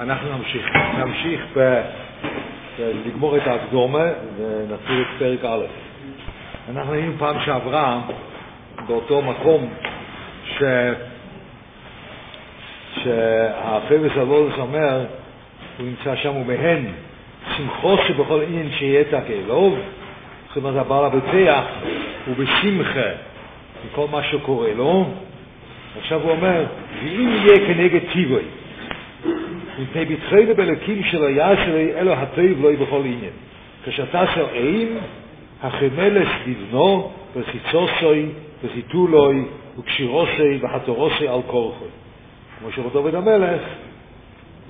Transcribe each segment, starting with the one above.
אנחנו נמשיך. נמשיך ב... לגמור את ההקדומה ונתחיל את פרק א'. אנחנו היינו פעם שעברה באותו מקום ש... שהפרס הלולס אומר, הוא נמצא שם, ומהן שמחו שבכל עניין שיהיה תקלוב, זאת אומרת, הבעל הבטח הוא בשמחה מכל מה שקורה לו. עכשיו הוא אומר, ואם יהיה כנגד טיבוי, מפני בתחילה בלקים של היעשרי, אלו הטוב לא בכל עניין. כשאתה שואלים, החמלס לבנו, וחיצוסוי, וחיתולוי, וקשירוסי, וחתורוסי על כורחוי. כמו שאומר דוד המלך,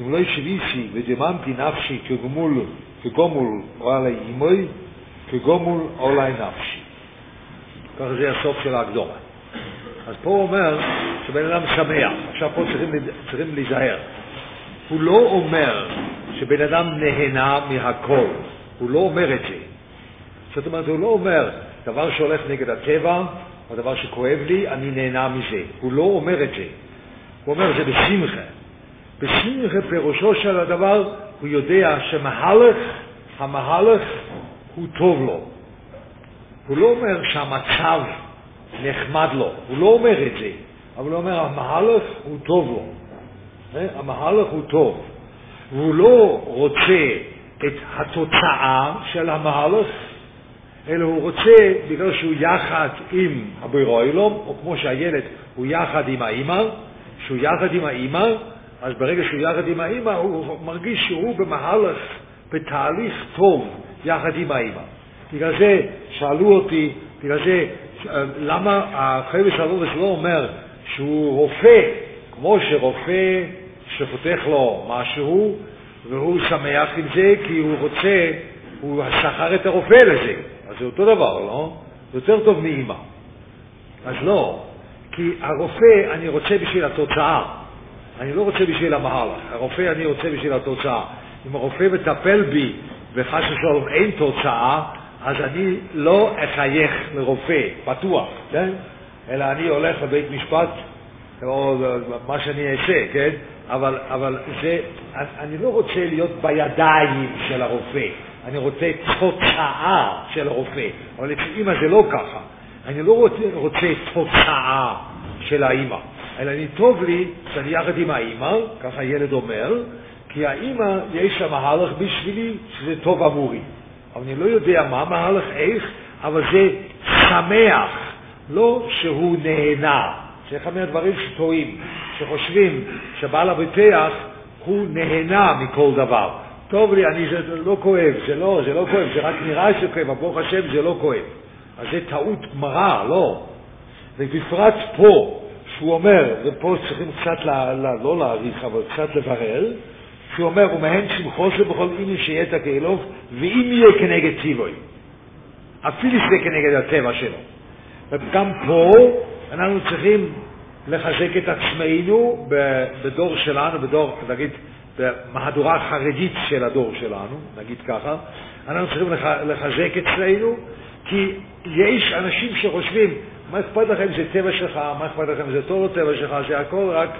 אם לא ישביסי ודמנתי נפשי כגמול, כגומול עלי אימוי, כגומול עלי נפשי. ככה זה הסוף של ההקדומה. אז פה הוא אומר שבן אדם שמח. עכשיו פה צריכים, צריכים להיזהר. הוא לא אומר שבן אדם נהנה מהכל, הוא לא אומר את זה. זאת אומרת, הוא לא אומר, דבר שהולך נגד הטבע, או דבר שכואב לי, אני נהנה מזה. הוא לא אומר את זה. הוא אומר, זה בשמחה. בשמחה פירושו של הדבר, הוא יודע שמהלך, המהלך הוא טוב לו. הוא לא אומר שהמצב נחמד לו, הוא לא אומר את זה, אבל הוא אומר, המהלך הוא טוב לו. אה? המהלך הוא טוב. והוא לא רוצה את התוצאה של המהלך, אלא הוא רוצה, בגלל שהוא יחד עם הבירוילום, או כמו שהילד הוא יחד עם האימא, שהוא יחד עם האימא, אז ברגע שהוא יחד עם האימא, הוא מרגיש שהוא במהלך, בתהליך טוב, יחד עם האימא. בגלל זה שאלו אותי, בגלל זה, למה החבר'ה שאלו לא אומר שהוא רופא, כמו שרופא שפותח לו משהו, והוא שמח עם זה כי הוא רוצה, הוא שכר את הרופא לזה. אז זה אותו דבר, לא? יותר טוב מאימא. אז לא, כי הרופא אני רוצה בשביל התוצאה, אני לא רוצה בשביל המהלך. הרופא אני רוצה בשביל התוצאה. אם הרופא מטפל בי וחס ושלום אין תוצאה, אז אני לא אחייך לרופא, בטוח, כן? אלא אני הולך לבית משפט, או מה שאני אעשה, כן? אבל, אבל זה, אני לא רוצה להיות בידיים של הרופא, אני רוצה תוצאה של הרופא, אבל אצל אימא זה לא ככה. אני לא רוצה, רוצה תוצאה של האימא, אלא אני טוב לי שאני יחד עם האימא, ככה הילד אומר, כי האימא יש לה מהלך בשבילי שזה טוב עבורי. אבל אני לא יודע מה המהלך, איך, אבל זה שמח, לא שהוא נהנה. זה אחד מהדברים שטועים, שחושבים שבעל הביטח הוא נהנה מכל דבר. טוב לי, אני, זה לא כואב, זה לא, זה לא כואב, זה רק נראה שכואב, אבל ברוך השם זה לא כואב. אז זה טעות גמרא, לא. ובפרט פה, שהוא אומר, ופה צריכים קצת, לה, לה, לא להעריך, אבל קצת לברר, שהוא אומר, ומהן שמחוסו בכל עניין שיהיה את הקהילוב, ואם יהיה כנגד ציווי. אפילו שזה כנגד הטבע שלו. וגם פה אנחנו צריכים לחזק את עצמנו בדור שלנו, בדור, נגיד, במהדורה החרדית של הדור שלנו, נגיד ככה, אנחנו צריכים לחזק אצלנו, כי יש אנשים שחושבים, מה אכפת לכם זה טבע שלך, מה אכפת לכם זה טוב או טבע שלך, זה הכל רק,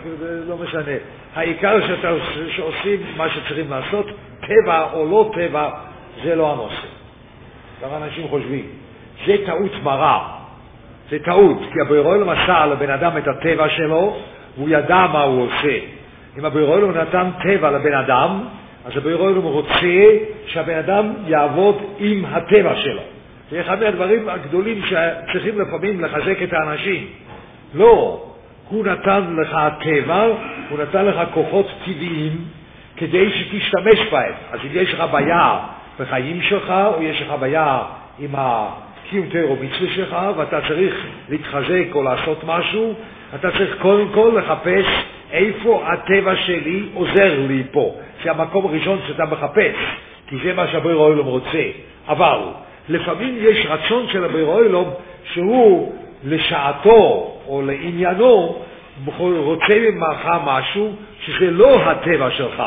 לא משנה. העיקר שאתה שעושים מה שצריכים לעשות, טבע או לא טבע, זה לא הנושא. כמה אנשים חושבים. זה טעות מרה. זה טעות, כי הבורא מסר לבן אדם את הטבע שלו, והוא ידע מה הוא עושה. אם הבורא נתן טבע לבן אדם, אז הבורא רוצה שהבן אדם יעבוד עם הטבע שלו. זה אחד מהדברים הגדולים שצריכים לפעמים לחזק את האנשים. לא, הוא נתן לך טבע, הוא נתן לך כוחות טבעיים כדי שתשתמש בהם. אז אם יש לך בעיה בחיים שלך, או יש לך בעיה עם קיום תוירו מצווה שלך, ואתה צריך להתחזק או לעשות משהו, אתה צריך קודם כל לחפש איפה הטבע שלי עוזר לי פה. זה המקום הראשון שאתה מחפש, כי זה מה שהביר אוילום רוצה. אבל לפעמים יש רצון של הביר אוילום שהוא לשעתו או לעניינו רוצה ממך משהו שזה לא הטבע שלך.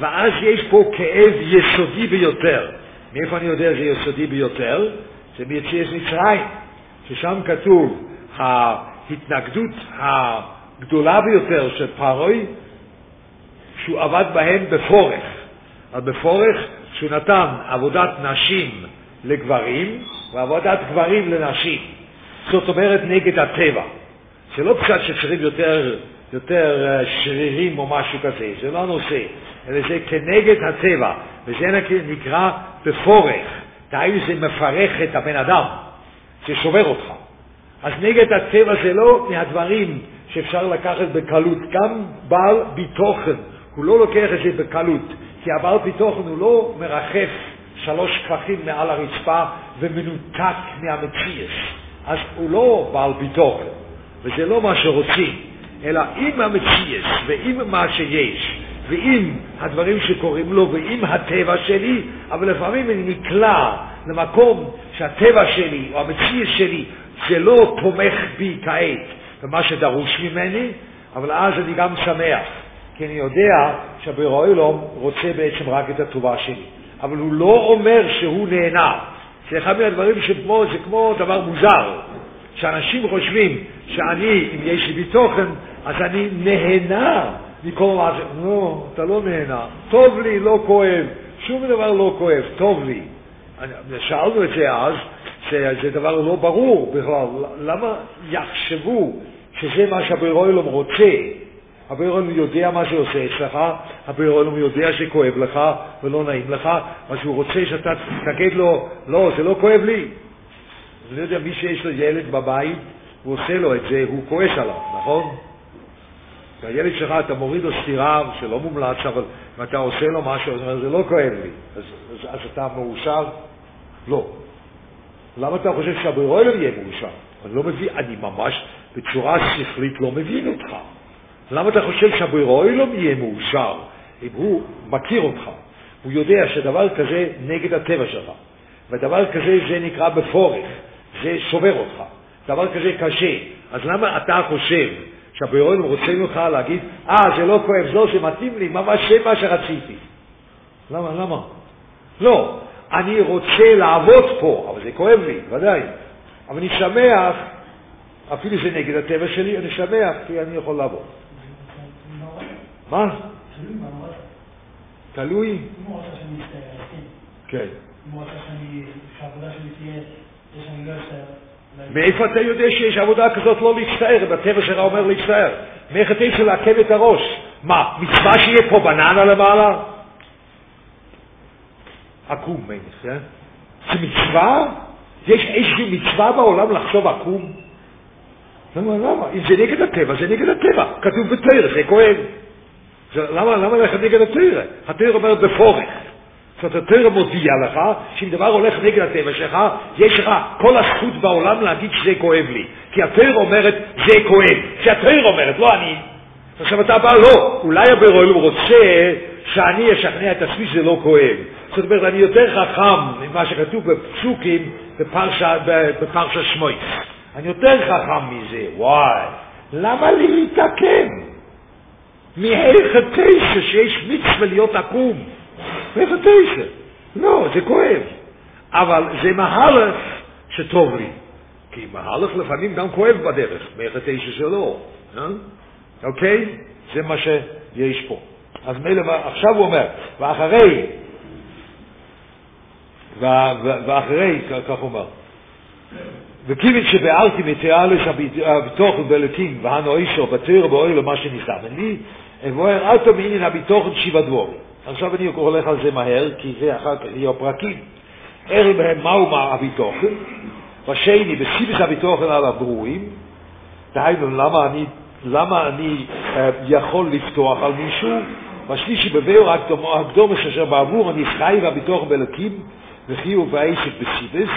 ואז יש פה כאב יסודי ביותר. מאיפה אני יודע שזה יסודי ביותר? זה מיציאת מצרים, ששם כתוב ההתנגדות הגדולה ביותר של פרוי, שהוא עבד בהם בפורך. אז בפורך שהוא נתן עבודת נשים לגברים ועבודת גברים לנשים. זאת אומרת נגד הטבע. זה לא פשט שצריכים יותר, יותר אה, שרירים או משהו כזה, זה לא הנושא, אלא זה כנגד הטבע, וזה נקרא בפורך. דהיינו זה מפרך את הבן אדם, זה שובר אותך. אז נגד הטבע זה לא מהדברים שאפשר לקחת בקלות. גם בעל ביטוחן, הוא לא לוקח את זה בקלות, כי הבעל ביטוחן הוא לא מרחף שלוש כפכים מעל הרצפה ומנותק מהמציאס. אז הוא לא בעל ביטוחן, וזה לא מה שרוצים, אלא עם המציאס ועם מה שיש, ועם הדברים שקורים לו ועם הטבע שלי, אבל לפעמים אני נקלע למקום שהטבע שלי או המציאס שלי זה לא תומך בי כעת במה שדרוש ממני, אבל אז אני גם שמח, כי אני יודע שהבירו אלום רוצה בעצם רק את הטובה שלי. אבל הוא לא אומר שהוא נהנה. זה אחד מהדברים שפה זה כמו דבר מוזר, שאנשים חושבים שאני, אם יש לי ביטוחן, אז אני נהנה מכל מה ש... לא, אתה לא נהנה. טוב לי, לא כואב. שום דבר לא כואב, טוב לי. שאלנו את זה אז, שזה דבר לא ברור בכלל. למה יחשבו שזה מה שהבירוילום רוצה? הבירוילום יודע מה שעושה אצלך, הבירוילום יודע שכואב לך ולא נעים לך, אז הוא רוצה שאתה תגיד לו, לא, זה לא כואב לי. אני לא יודע, מי שיש לו ילד בבית, הוא עושה לו את זה, הוא כועס עליו, נכון? והילד שלך, אתה מוריד לו סטירה שלא מומלץ, אבל אם אתה עושה לו משהו, אז זה לא כואב לי. אז, אז, אז אתה מאושר? לא. למה אתה חושב שהברוילר יהיה מאושר? אני לא מבין, אני ממש בצורה שכלית לא מבין אותך. למה אתה חושב שהברוילר יהיה מאושר אם הוא מכיר אותך? הוא יודע שדבר כזה נגד הטבע שלך, ודבר כזה זה נקרא בפורך, זה שובר אותך, דבר כזה קשה. אז למה אתה חושב שהברוילר רוצה ממך להגיד, אה, זה לא כואב, לא, זה מתאים לי, ממש זה מה שרציתי. למה, למה? לא, אני רוצה לעבוד פה, אבל זה כואב לי, ודאי. אבל אני שמח, אפילו שזה נגד הטבע שלי, אני שמח כי אני יכול לעבוד. מה? תלוי? כן. מאיפה אתה יודע שיש עבודה כזאת לא להצטער, בטבע שלך אומר להצטער? מאיך אתה יכול לעכב את הראש? מה, מצווה שיהיה פה בננה למעלה? עקום, מינס, כן? זה מצווה? יש איזושהי מצווה בעולם לחשוב עקום? למה, למה? אם זה נגד הטבע, זה נגד הטבע. כתוב בתרא, זה כואב. למה, למה ללכת נגד התרא? התרא אומרת בפורך. זאת התרא מודיע לך שאם דבר הולך נגד הטבע שלך, יש לך כל הזכות בעולם להגיד שזה כואב לי. כי התרא אומרת, זה כואב. כי התרא אומרת, לא אני. עכשיו אתה בא, לא, אולי הברואל רוצה שאני אשכנע את עצמי שזה לא כואב. זאת אומרת, אני יותר חכם ממה שכתוב בפסוקים בפרשה, בפרשה שמויס. אני יותר חכם מזה, וואי. למה לי להתעכב? מהלכת תשע שיש מצווה להיות עקום. מהלכת תשע. לא, זה כואב. אבל זה מהלך שטוב לי. כי מהלך לפעמים גם כואב בדרך, מהלכת תשע שלא. אה? אוקיי? זה מה שיש פה. אז מילא, עכשיו הוא אומר, ואחרי, ואחרי, כך הוא אומר, וכיוון שבארתי מתיאלוס הביטוחן באלוקים והנואישו בתיר באוהל למה שניסמן לי, אבואר אטו מעניין הביטוחן שבע דבורים. עכשיו אני הולך על זה מהר, כי זה אחר כך יהיו פרקים. ערב בהם מהו מה הביטוחן, בשני בסיבס הביטוחן על הברואים, דהיינו למה אני, למה אני אה, יכול לפתוח על מישהו, בשלישי בביאור הקדומש אשר בעבור אני חי והביטוחן באלוקים וחיוב והעסק בסיבס,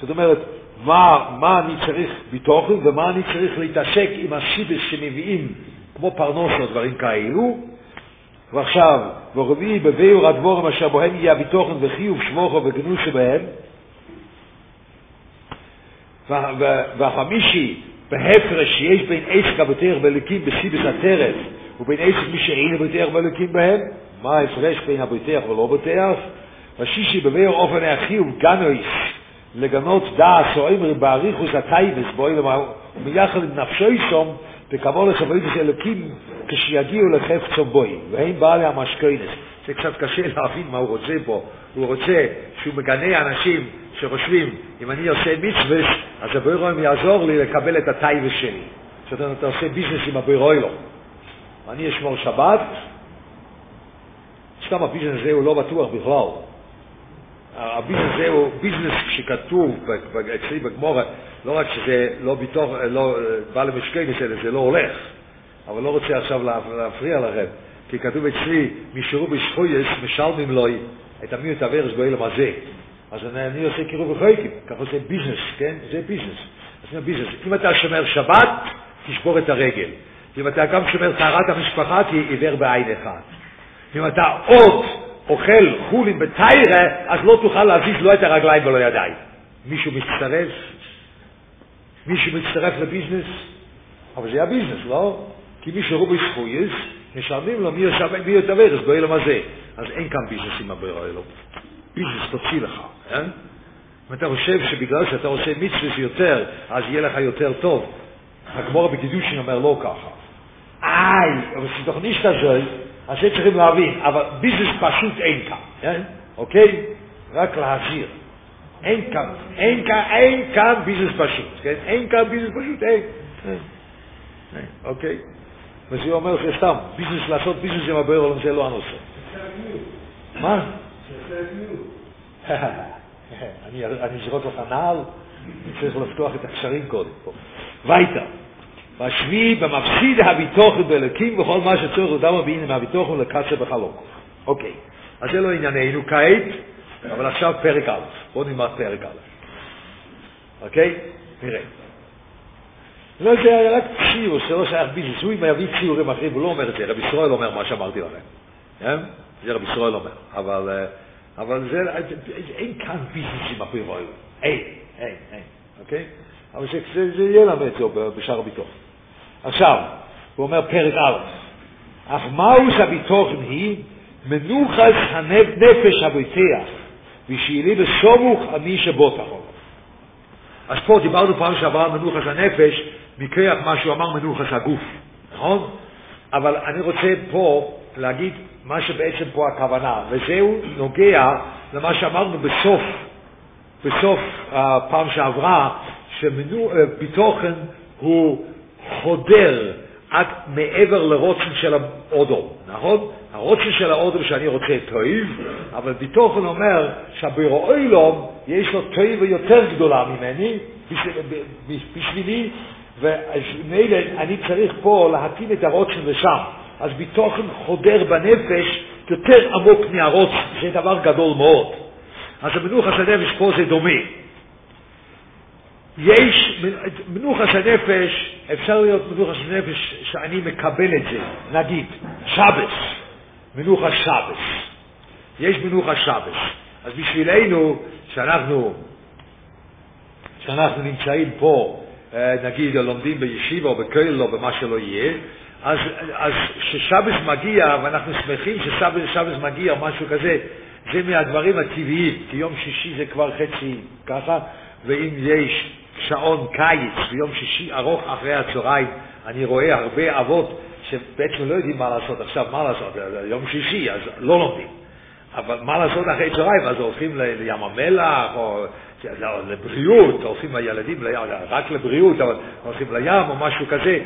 זאת אומרת, מה, מה אני צריך ביטוחן ומה אני צריך להתעסק עם הסיבס שמביאים כמו פרנוס או דברים כאלו. ועכשיו, ורביעי בביאור הדבורים אשר בוהם יהיה הביטוחן וחיוב שבוכו וגנוס שבהם. והחמישי, בהפרש שיש בין עסק הבטח בלקים בסיבס הטרף ובין עסק מי שאין הבטח בלקים בהם, מה ההפרש בין הבטח ולא בטח? והשישי בביאור אופן החיוב גנויס לגנות דעס או אמרי באריכוס הטייבס בו אלו ומיחד עם נפשו יסום וקבול לחבריתוס אלוקים כשיגיעו לחפצו בוי, והם בעלי המשכוינס. זה קצת קשה להבין מה הוא רוצה פה. הוא רוצה שהוא מגנה אנשים שחושבים, אם אני עושה מצווה, אז הבוירוים יעזור לי לקבל את הטייבס שלי. זאת אומרת, אתה עושה ביזנס עם הבוירוילום. אני אשמור שבת, סתם הביזנס הזה הוא לא בטוח בכלל. הביזנס הזה הוא ביזנס שכתוב אצלי בגמורה, לא רק שזה לא בתוך, לא בא למשקי בסדר, זה לא הולך, אבל לא רוצה עכשיו להפריע לכם, כי כתוב אצלי, מי שרובו זכויות משלמים לו את המיעוט עבירות בעולם הזה. אז אני, אני עושה קירוב רחוקים, ככה עושה ביזנס, כן? זה ביזנס. אז זה ביזנס. אם אתה שומר שבת, תשבור את הרגל. אם אתה גם שומר טהרת המשפחה, תהיה עיוור בעין אחד. אם אתה עוד אוכל חולין בטהרה, אז לא תוכל להזיז לא את הרגליים ולא ידיים. מישהו מצטרף? מישהו מצטרף לביזנס? אבל זה הביזנס, לא? כי מי שהוא בשפויס, משלמים לו מי יתוור, אז באילם הזה. אז אין כאן ביזנס עם הבויר האלו. ביזנס תוציא לך, כן? אם אתה חושב שבגלל שאתה עושה מצווה יותר, אז יהיה לך יותר טוב, הגמור בקידושין אומר לא ככה. איי, אבל זה תוכנית כזאת, אז זה צריכים להבין, אבל ביזנס פשוט אין כאן, כן? אוקיי? רק להזהיר. אין כאן, אין כאן, אין כאן ביזנס פשוט, כן? אין כאן ביזנס פשוט, אין. אין, אוקיי? וזה אומר שסתם, ביזנס, לעשות ביזנס עם הבאר עולם זה לא הנושא. מה? אני אזרוק לך נעל, אני צריך לפתוח את הקשרים קודם פה. וייטה. והשביעי במפסיד הביטוחן באלוקים וכל מה שצורך לדם הבינים מהביטוחן לקצר בחלוק. אוקיי, אז זה לא ענייננו כעת, אבל עכשיו פרק א', בואו נלמד פרק א'. אוקיי? נראה. לא, היה רק ציור, זה לא שייך ביזנס, הוא אם יביא ציורים אחרים, הוא לא אומר את זה, רבי ישראל אומר מה שאמרתי לכם. כן? זה רבי ישראל אומר. אבל, אבל זה, אין כאן ביזנס עם הפירואים. אין, אין, אין. אוקיי? אבל שזה זה יהיה לנו את זה בשאר הביטוח. עכשיו, הוא אומר פרק א', אך מהו שהביטוחן היא מנוחס הנפש הביתח, ושילי בסומוך המי שבו תחול. אז פה דיברנו פעם שעבר על מנוחס הנפש, מכריח מה שהוא אמר מנוחס הגוף, נכון? אבל אני רוצה פה להגיד מה שבעצם פה הכוונה, וזהו נוגע למה שאמרנו בסוף, בסוף הפעם שעברה, שביטוחן הוא חודר עד מעבר לרוצן של האודום, נכון? הרוצן של האודום שאני רוצה תויב, אבל ביטוחן אומר שהבירואילום יש לו תויב יותר גדולה ממני, בשבילי, ומילא אני צריך פה להתאים את הרוצן לשם. אז ביטוחן חודר בנפש יותר עמוק מהרוצן, זה דבר גדול מאוד. אז המנוחס הנפש פה זה דומה. יש מנוחס הנפש, אפשר להיות מנוחס הנפש שאני מקבל את זה, נגיד, שבס, מנוחס שבס. יש מנוחס שבס. אז בשבילנו, שאנחנו, שאנחנו נמצאים פה, נגיד, לומדים בישיבה או בכולל או במה שלא יהיה, אז, אז כששבס מגיע, ואנחנו שמחים ששבס מגיע משהו כזה, זה מהדברים הטבעיים, כי יום שישי זה כבר חצי ככה, ואם יש שעון קיץ ביום שישי ארוך אחרי הצהריים, אני רואה הרבה אבות שבעצם לא יודעים מה לעשות עכשיו, מה לעשות, יום שישי, אז לא לומדים. אבל מה לעשות אחרי צהריים? אז הולכים לים המלח, או לבריאות, הולכים הילדים לים, רק לבריאות, אבל הולכים לים או משהו כזה,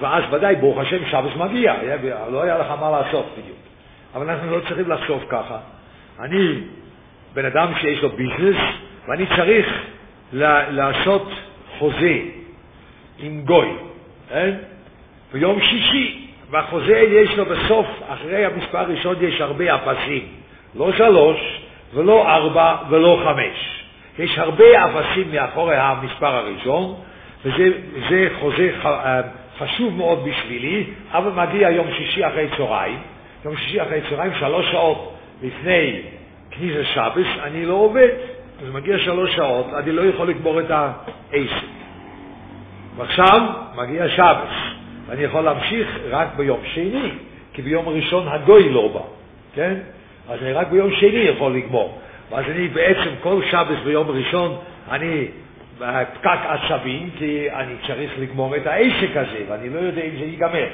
ואז ודאי, ברוך השם, שבס מגיע, לא היה לך מה לעשות בדיוק. אבל אנחנו לא צריכים לחשוב ככה. אני בן אדם שיש לו ביזנס, ואני צריך לעשות חוזה עם גוי, כן? ביום שישי, והחוזה יש לו בסוף, אחרי המספר הראשון יש הרבה אפסים, לא שלוש ולא ארבע ולא חמש. יש הרבה אפסים מאחורי המספר הראשון, וזה חוזה חשוב מאוד בשבילי, אבל מגיע יום שישי אחרי צהריים, יום שישי אחרי צהריים, שלוש שעות לפני כניסה שבס, אני לא עובד. אז מגיע שלוש שעות, אני לא יכול לגמור את העסק. ועכשיו מגיע שבס, ואני יכול להמשיך רק ביום שני, כי ביום ראשון הגוי לא בא, כן? אז אני רק ביום שני יכול לגמור. ואז אני בעצם כל שבס ביום ראשון, אני פקק עצבים, כי אני צריך לגמור את העסק הזה, ואני לא יודע אם זה ייגמר.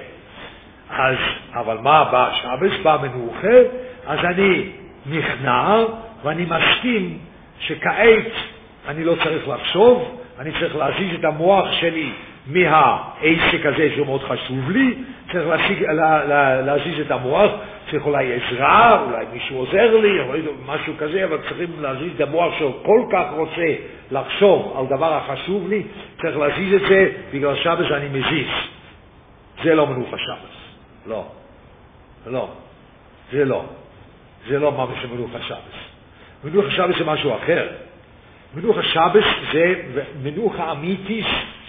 אז, אבל מה בא שבס, בא מנוחה, אז אני נכנע, ואני מסכים שכעת אני לא צריך לחשוב, אני צריך להזיז את המוח שלי מהעסק הזה שהוא מאוד חשוב לי, צריך להשיג, לה, לה, להזיז את המוח, צריך אולי עזרה, אולי מישהו עוזר לי, או משהו כזה, אבל צריכים להזיז את המוח שכל כך רוצה לחשוב על דבר החשוב לי, צריך להזיז את זה, בגלל שבס אני מזיז. זה לא מנוחה שבס. לא. לא. זה לא. זה לא ממש מנוחה שבס. מנוחה שבס זה משהו אחר. מנוחה שבס זה, מנוחה אמיתיס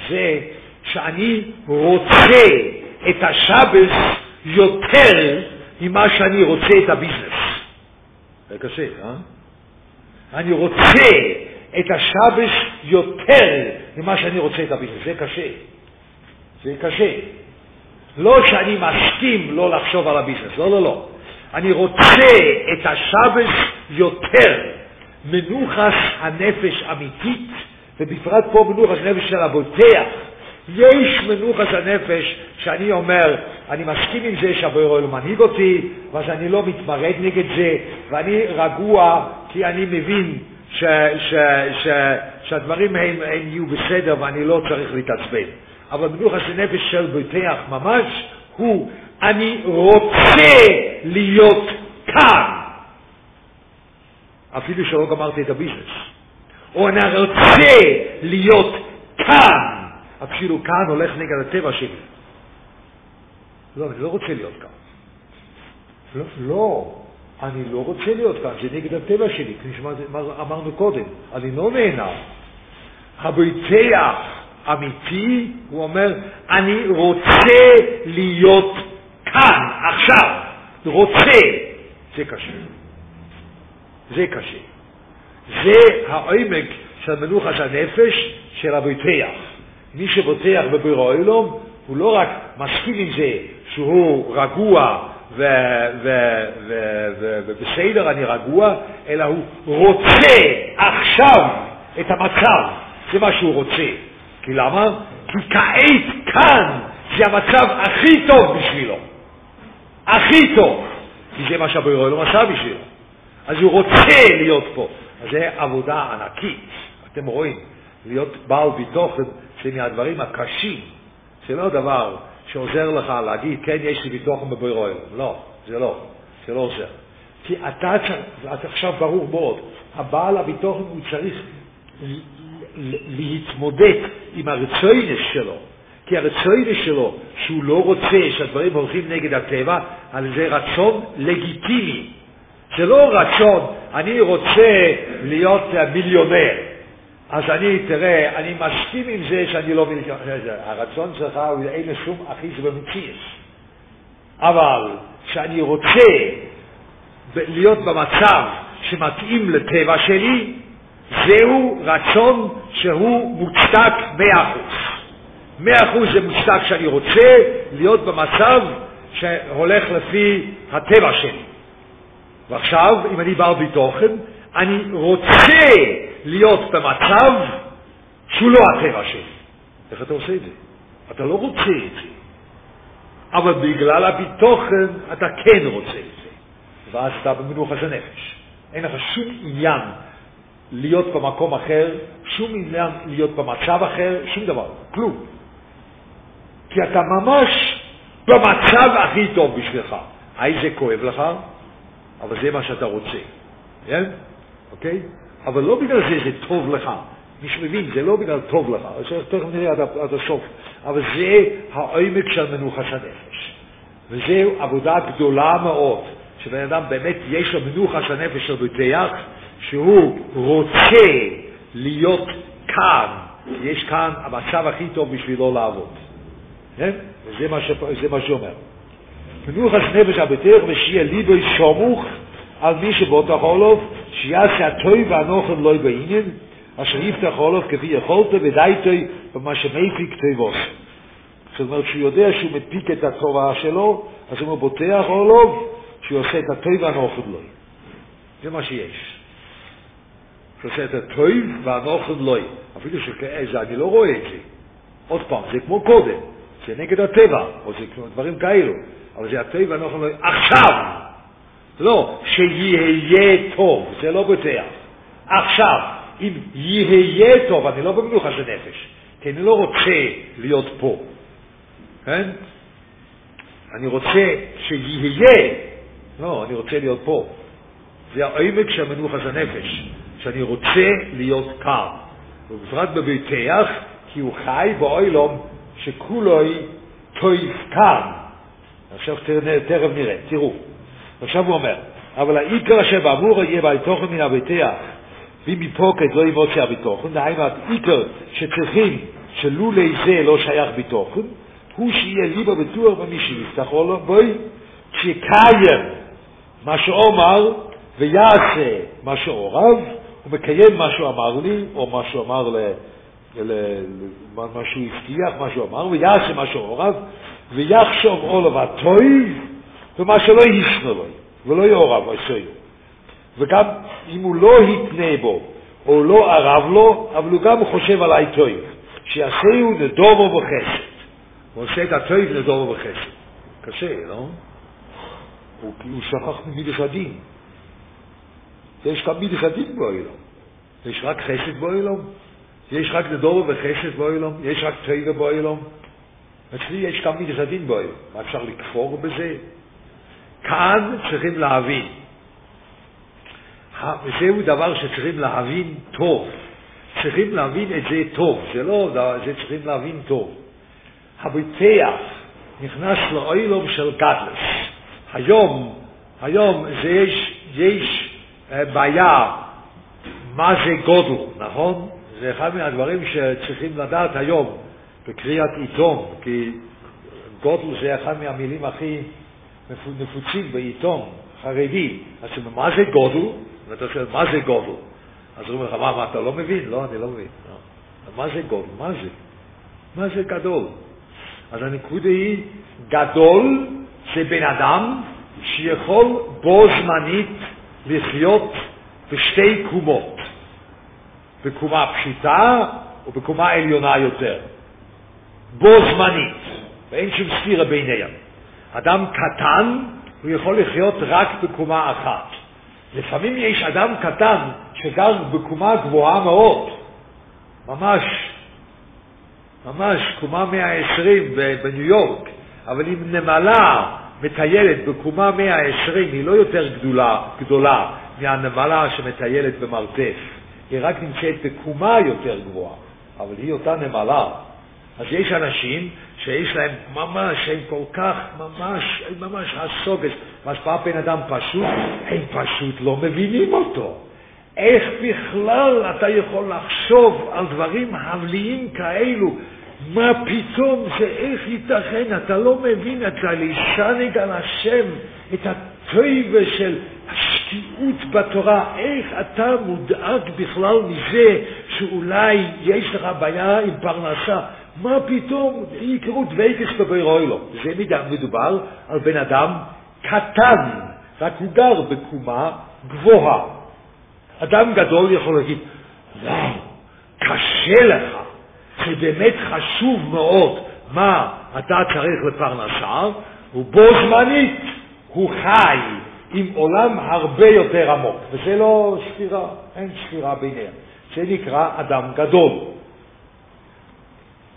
זה שאני רוצה את השבס יותר ממה שאני רוצה את הביזנס. זה קשה, אה? אני רוצה את השבס יותר ממה שאני רוצה את הביזנס. זה קשה. זה קשה. לא שאני מסכים לא לחשוב על הביזנס, לא, לא, לא. אני רוצה את השבס יותר. מנוחס הנפש אמיתית, ובפרט פה מנוחס הנפש של הבוטח. יש מנוחס הנפש שאני אומר, אני מסכים עם זה שהבורא מנהיג אותי, ואז אני לא מתמרד נגד זה, ואני רגוע כי אני מבין ש, ש, ש, שהדברים הם, הם יהיו בסדר ואני לא צריך להתעצבן. אבל מנוחס הנפש של בוטח ממש הוא, אני רוצה להיות כאן. אפילו שלא גמרתי את הביזנס. או אני רוצה להיות כאן, אפילו כאן הולך נגד הטבע שלי. לא, אני לא רוצה להיות כאן. לא, לא, אני לא רוצה להיות כאן, זה נגד הטבע שלי, כפי שאמרנו קודם, אני לא נהנה. הביצח אמיתי, הוא אומר, אני רוצה להיות כאן, עכשיו, רוצה, זה קשה. זה קשה. זה העומק של מנוחת הנפש של הבוטח. מי שבוטח בבירו אילום, הוא לא רק מסכים עם זה שהוא רגוע ובסדר אני רגוע, אלא הוא רוצה עכשיו את המצב, זה מה שהוא רוצה. כי למה? כי כעת כאן זה המצב הכי טוב בשבילו. הכי טוב. כי זה מה שהבורא לא עשה בשבילו. אז הוא רוצה להיות פה. אז זה עבודה ענקית. אתם רואים, להיות בעל ביטוחן זה מהדברים הקשים. זה לא דבר שעוזר לך להגיד, כן, יש לי ביטוחן בבורא. לא, זה לא. זה לא עוזר. כי אתה צריך, את עכשיו ברור מאוד, הבעל הביטוחן הוא צריך להתמודד עם הרצוינס שלו. כי הרצוינס שלו, שהוא לא רוצה שהדברים הולכים נגד הטבע, אז זה רצון לגיטימי. זה לא רצון, אני רוצה להיות מיליונר. אז אני, תראה, אני מסכים עם זה שאני לא מיליונר. הרצון שלך הוא אין לו שום אחיז במציאס. אבל כשאני רוצה להיות במצב שמתאים לטבע שלי, זהו רצון שהוא מוצדק מאה אחוז. מאה אחוז זה מוצדק שאני רוצה להיות במצב שהולך לפי הטבע שלי. ועכשיו, אם אני בעל ביטוחן, אני רוצה להיות במצב שהוא לא הטבע שלי. איך אתה עושה את זה? אתה לא רוצה את זה. אבל בגלל הביטוחן אתה כן רוצה את זה. ואז אתה במנוחת הנפש. אין לך שום עניין להיות במקום אחר, שום עניין להיות במצב אחר, שום דבר, כלום. כי אתה ממש במצב הכי טוב בשבילך. האם זה כואב לך? אבל זה מה שאתה רוצה, כן? אוקיי? אבל לא בגלל זה זה טוב לך. מי שמבין, זה לא בגלל טוב לך, תכף נראה עד, הסוף, אבל זה העומק של מנוחת הנפש. וזו עבודה גדולה מאוד, שבן אדם באמת יש לו מנוחת הנפש של ביטח, שהוא רוצה להיות כאן, יש כאן המצב הכי טוב בשבילו לעבוד. כן? וזה מה, ש... מה שאומר. מנוחס נפש הביטח ושיהיה ליבוי סמוך על מי שבוטח עולוב, שיעשה הטוי והנוחם לא בעניין, אשר יפתח עולוב כפי יכולת ודייתוי במה שמפיק טבעוס. זאת אומרת, שהוא יודע שהוא מפיק את התורה שלו, אז הוא בוטח עולוב, שהוא עושה את הטוי והנוחם לא. זה מה שיש. שעושה את הטויב והנוכן לוי. אפילו שזה, אני לא רואה את זה. עוד פעם, זה כמו קודם, זה נגד הטבע, או זה דברים כאלו, אבל זה הטבע והנוכן לוי. עכשיו! לא, שיהיה טוב, זה לא בטח. עכשיו, אם יהיה טוב, אני לא במנוחה של נפש, כי אני לא רוצה להיות פה, כן? אני רוצה שיהיה, לא, אני רוצה להיות פה. זה העמק של המנוחה של נפש, שאני רוצה להיות כאן. ובפרט בביתח, כי הוא חי באוילום שכולוי טויב כאן. עכשיו תכף נראה, תראו. עכשיו הוא אומר, אבל העיקר אשר באמור יהיה בעל תוכן מן הביתח, ומפוקד לא ימוצא הביטוחן, דהיינו העיקר שצריכים שלולי זה לא שייך ביטוחן, הוא שיהיה ליבה בטוח במי שיפתח לו בוי, שקיים מה שאומר ויעשה מה שאורב, הוא מקיים מה שהוא אמר לי, או מה שהוא אמר. מה שהוא הבטיח, מה שהוא אמר, ויעשה מה שאורב, ויחשוב עולו הטויב, ומה שלא ישנו לו, ולא יעורב, עשוי. וגם אם הוא לא התנה בו, או לא ערב לו, אבל הוא גם חושב על הטויב, שיעשהו נדובו בחסד. הוא עושה את הטויב נדובו בחסד. קשה, לא? הוא, הוא שכח ממידס הדין. יש גם מידס הדין באוילום. יש רק חסד באוילום. יש רק נדובו וחסד באוילום. יש רק טויב באוילום. אצלי יש גם מידס הדין באוילום. מה אפשר לכפור בזה? כאן צריכים להבין. זהו דבר שצריכים להבין טוב. צריכים להבין את זה טוב, זה לא, זה צריכים להבין טוב. הביטח נכנס לאוילום של גדלס. היום, היום זה יש, יש בעיה מה זה גודל, נכון? זה אחד מהדברים שצריכים לדעת היום בקריאת עיתון, כי גודל זה אחד מהמילים הכי נפוצים בעיתון חרדי. אז מה זה גודל? ואתה שואל, מה זה גודל? אז אומרים לך, מה, מה, אתה לא מבין? לא, אני לא מבין. לא. מה זה גודל? מה זה? מה זה גדול? אז הנקודה היא, גדול זה בן אדם שיכול בו זמנית לחיות בשתי קומות, בקומה פשיטה ובקומה עליונה יותר. בו זמנית, ואין שום סתירה ביניהם. אדם קטן, הוא יכול לחיות רק בקומה אחת. לפעמים יש אדם קטן שגר בקומה גבוהה מאוד, ממש, ממש קומה 120 בניו יורק, אבל אם נמלה מטיילת בקומה 120 היא לא יותר גדולה, גדולה מהנמלה שמטיילת במרתף, היא רק נמצאת בקומה יותר גבוהה, אבל היא אותה נמלה. אז יש אנשים שיש להם ממש, הם כל כך, ממש, ממש הסוגס. והשפעה בן אדם פשוט, הם פשוט לא מבינים אותו. איך בכלל אתה יכול לחשוב על דברים הבליים כאלו? מה פתאום זה, איך ייתכן? אתה לא מבין, אתה לישנג על השם, את הטבע של השקיעות בתורה. איך אתה מודאג בכלל מזה שאולי יש לך בעיה עם פרנסה? מה פתאום יקראו דוויקס בבירוי לו? זה מדובר על בן אדם קטן, רק הוא גר בקומה גבוהה. אדם גדול יכול להגיד, וואו, קשה לך, זה באמת חשוב מאוד מה אתה צריך לפרנסה, ובו זמנית הוא חי עם עולם הרבה יותר עמוק, וזה לא סתירה, אין סתירה ביניהם. זה נקרא אדם גדול.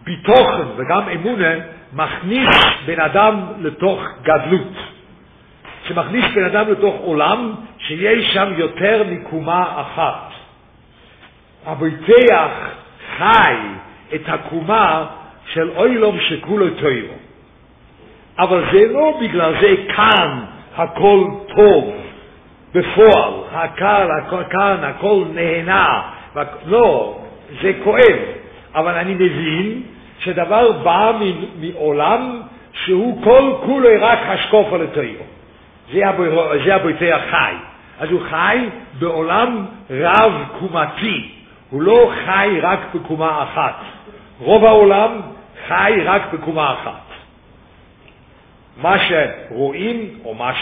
ביטוחן וגם אמונה מכניס בן אדם לתוך גדלות. שמכניס בן אדם לתוך עולם שיש שם יותר מקומה אחת. הביטח חי את הקומה של אוילום שכולו טוירו. אבל זה לא בגלל זה כאן הכל טוב בפועל, הקל, כאן הכל נהנה, לא, זה כואב, אבל אני מבין שדבר בא מעולם שהוא כל כולו רק השקוף על הטוירו. זה הביטי החי. אז הוא חי בעולם רב קומתי, הוא לא חי רק בקומה אחת. רוב העולם חי רק בקומה אחת. מה שרואים, או מה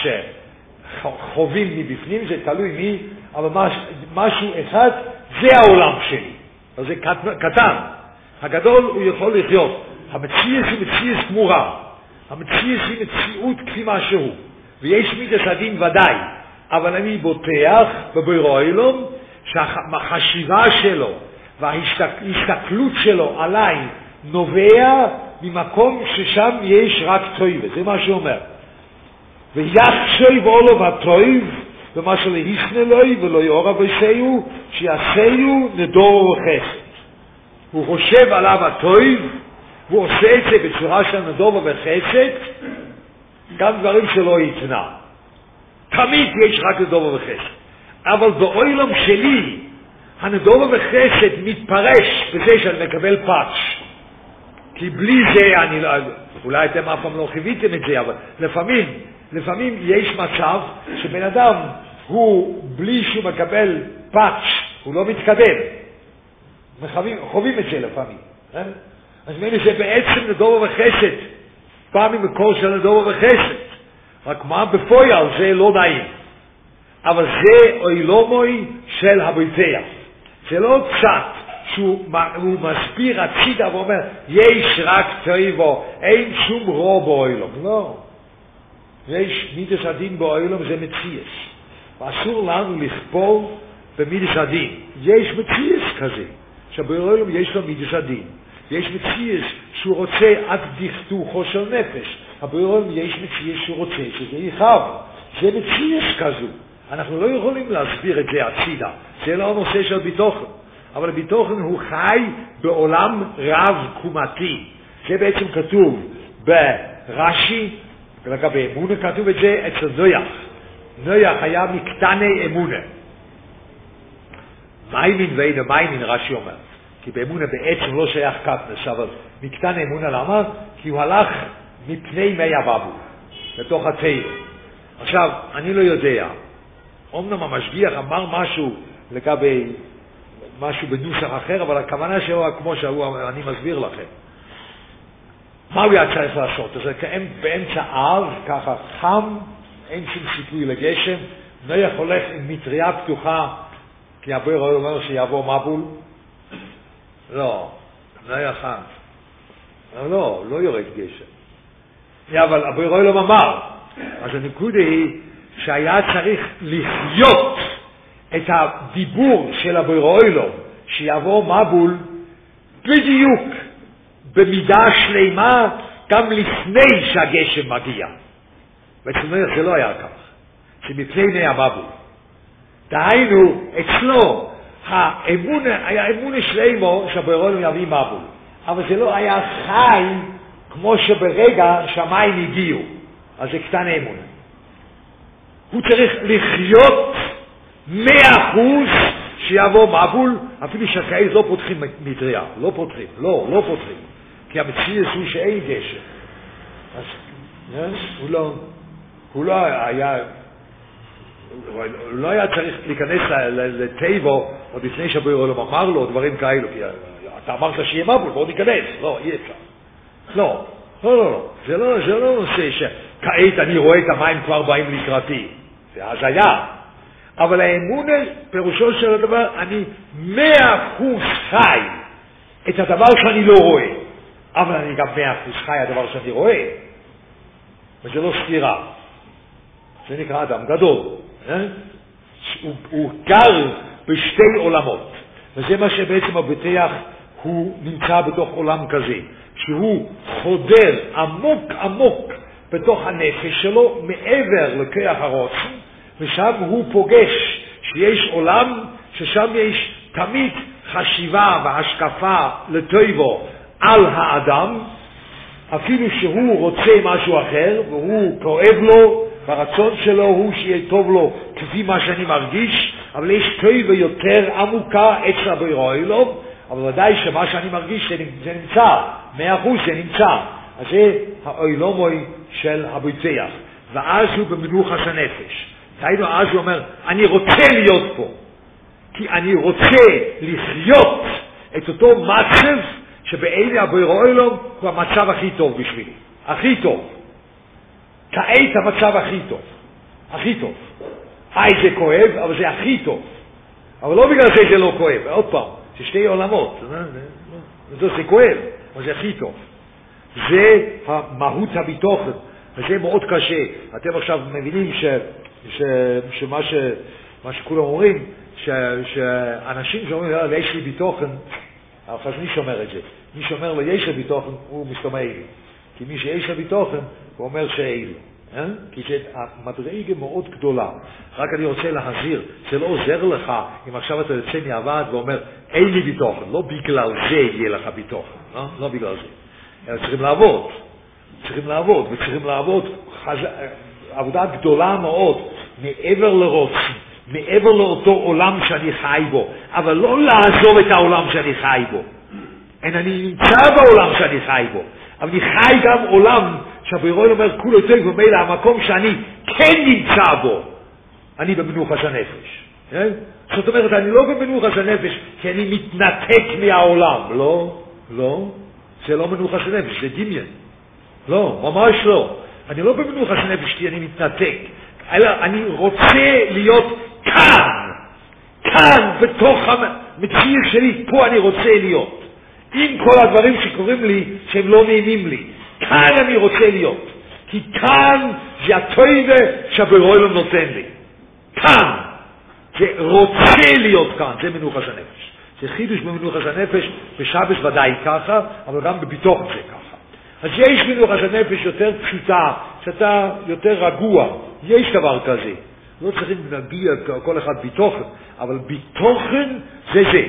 שחווים מבפנים, זה תלוי מי, אבל משהו אחד זה העולם שלי. אז זה קטן. הגדול הוא יכול לחיות. המציאס היא מציאס תמורה. המציאס היא מציאות כפי מה שהוא. ויש מידס הדין ודאי, אבל אני בוטח בבירו אילום שהחשיבה שלו וההסתכלות שלו עליי נובע ממקום ששם יש רק טויבה, זה מה שאומר. ויחשב אולו הטויב, ומה שלהיסנה לוי ולא יאורה בישהו, שיעשהו נדור וחסד. הוא חושב עליו הטויב, הוא עושה את זה בצורה של נדור וחסד, גם דברים שלא יתנע. תמיד יש רק נדור וחסד. אבל באוילום שלי, הנדור וחסד מתפרש בזה שאני מקבל פאץ'. כי בלי זה אני לא, אולי אתם אף פעם לא חוויתם את זה, אבל לפעמים, לפעמים יש מצב שבן אדם הוא, בלי שהוא מקבל פאץ', הוא לא מתקדם. מחווים, חווים את זה לפעמים. אה? אז מילא זה בעצם נדור וחסד, פעמים מקור של נדור וחסד. רק מה בפויל זה לא נעים. אבל זה אוילומוי של הביתח. זה לא קצת שהוא מסביר הצידה ואומר, יש רק טריבו, אין שום רו באוילום. לא. יש מידס הדין באוילום, זה מציאס. ואסור לנו לכפור במידס הדין. יש מציאס כזה, שבאוילום יש לו מידס הדין. יש מציאס שהוא רוצה עד דכתוכו של נפש. הבאוילום יש מציאס שהוא רוצה שזה יכאב. זה מציאס כזו. אנחנו לא יכולים להסביר את זה הצידה. זה לא הנושא של ביטוחן. אבל ביטוחן הוא חי בעולם רב-קומתי. זה בעצם כתוב ברש"י, לגבי אמונה כתוב את זה אצל נויח. נויח היה מקטני אמונה. מיימין ואינו מיימין, רש"י אומר. כי באמונה בעצם לא שייך קטנס, אבל מקטני אמונה למה? כי הוא הלך מפני מי הבבו, בתוך התיר. עכשיו, אני לא יודע, אמנם המשגיח אמר משהו לגבי משהו בנוסח אחר, אבל הכוונה שלו, כמו שאני מסביר לכם. מה הוא היה צריך לעשות? אז באמצע אב, ככה חם, אין שום סיכוי לגשם, נויח הולך עם מטריה פתוחה, כי הבויר אומר שיבוא מבול. לא, נויח חם. לא, לא יורד גשם. אבל הבויר לא אמר. אז הנקודה היא שהיה צריך לחיות את הדיבור של הבוירוילו, שיבוא מבול בדיוק במידה שלמה גם לפני שהגשם מגיע. ואצל זה לא היה כך, שמפני עיני המבול. דהיינו, אצלו האמון, היה אמון שלמו שהבוירוילו יביא מבול. אבל זה לא היה חי כמו שברגע שמיים הגיעו. אז זה קטן אמון. הוא צריך לחיות מאה אחוז שיבוא מבול, אפילו שהקיץ לא פותחים מטריה, לא פותחים, לא, לא פותחים, כי המציאות הוא שאין גשם. אז הוא לא, הוא לא היה, הוא לא היה צריך להיכנס לטייבו עוד לפני שהבורא עולם אמר לו דברים כאלו, כי אתה אמרת שיהיה מבול, בוא ניכנס, לא, אי אפשר. לא, לא, לא, לא, זה לא, זה לא נושא שכעת אני רואה את המים כבר באים לקראתי, זה הזיה. אבל האמונה, פירושו של הדבר, אני מאה אחוז חי את הדבר שאני לא רואה, אבל אני גם מאה אחוז חי הדבר שאני רואה. וזה לא סתירה. זה נקרא אדם גדול. אה? הוא, הוא גר בשתי עולמות, וזה מה שבעצם הבטח הוא נמצא בתוך עולם כזה, שהוא חודר עמוק עמוק בתוך הנפש שלו, מעבר לכוח הרוצן, ושם הוא פוגש שיש עולם ששם יש תמיד חשיבה והשקפה לטויבו על האדם, אפילו שהוא רוצה משהו אחר והוא כואב לו, והרצון שלו הוא שיהיה טוב לו כפי מה שאני מרגיש, אבל יש טויבו יותר עמוקה אצל הבירוילוב, אבל ודאי שמה שאני מרגיש זה נמצא, מאה אחוז זה נמצא. אז זה האוילומוי של הביצח, ואז הוא במנוחס הנפש. דהיינו, אז הוא אומר, אני רוצה להיות פה, כי אני רוצה לחיות את אותו מצב שבאלה הבוירואלום הוא המצב הכי טוב בשבילי, הכי טוב. כעת המצב הכי טוב, הכי טוב. היי, זה כואב, אבל זה הכי טוב. אבל לא בגלל שזה לא כואב, עוד פעם, זה שתי עולמות, זה, זה כואב, אבל זה הכי טוב. זה המהות הביטוחן, וזה מאוד קשה. אתם עכשיו מבינים ש, ש, שמה ש, מה שכולם אומרים, ש, שאנשים שאומרים, יאללה, יש לי ביטוחן, אז מי שומר את זה? מי שאומר לו יש לי ביטוחן, הוא מסתומא לי. כי מי שיש לו ביטוחן, הוא אומר שאין לו. אה? כי זה מדרגה מאוד גדולה. רק אני רוצה להזהיר, זה לא עוזר לך אם עכשיו אתה יוצא מהוועד ואומר, אין לי ביטוחן, לא בגלל זה יהיה לך ביטוחן, לא, לא בגלל זה. אלא צריכים לעבוד, צריכים לעבוד, וצריכים לעבוד חז... עבודה גדולה מאוד, מעבר לרוץ, מעבר לאותו עולם שאני חי בו, אבל לא לעזוב את העולם שאני חי בו. אין, אני נמצא בעולם שאני חי בו, אבל אני חי גם עולם שהבירוי אומר כולו טוב, ומילא המקום שאני כן נמצא בו, אני במנוחס הנפש. כן? זאת אומרת, אני לא במנוחס הנפש כי אני מתנתק מהעולם, לא, לא, זה לא מנוחס הנפש, זה דמיין. לא, ממש לא. אני לא במנוחס הנפש כי אני מתנתק, אלא אני רוצה להיות כאן, כאן, בתוך המציאות שלי, פה אני רוצה להיות. עם כל הדברים שקורים לי, שהם לא נעימים לי. כאן אני רוצה להיות. כי כאן זה הטויבה שהברוילום נותן לי. כאן. זה רוצה להיות כאן, זה מנוחס הנפש. זה חידוש במנוחס הנפש, בשבש ודאי ככה, אבל גם בביטוח זה ככה. אז יש מנוחה של נפש יותר פשוטה, שאתה יותר רגוע, יש דבר כזה. לא צריכים להגיע כל אחד בתוכן, אבל בתוכן זה זה,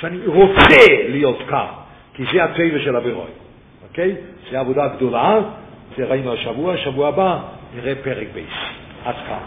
שאני רוצה להיות כאן, כי זה הטבע של אבירוי, אוקיי? זה עבודה גדולה, זה ראינו השבוע, שבוע הבא נראה פרק בייס. עד כאן.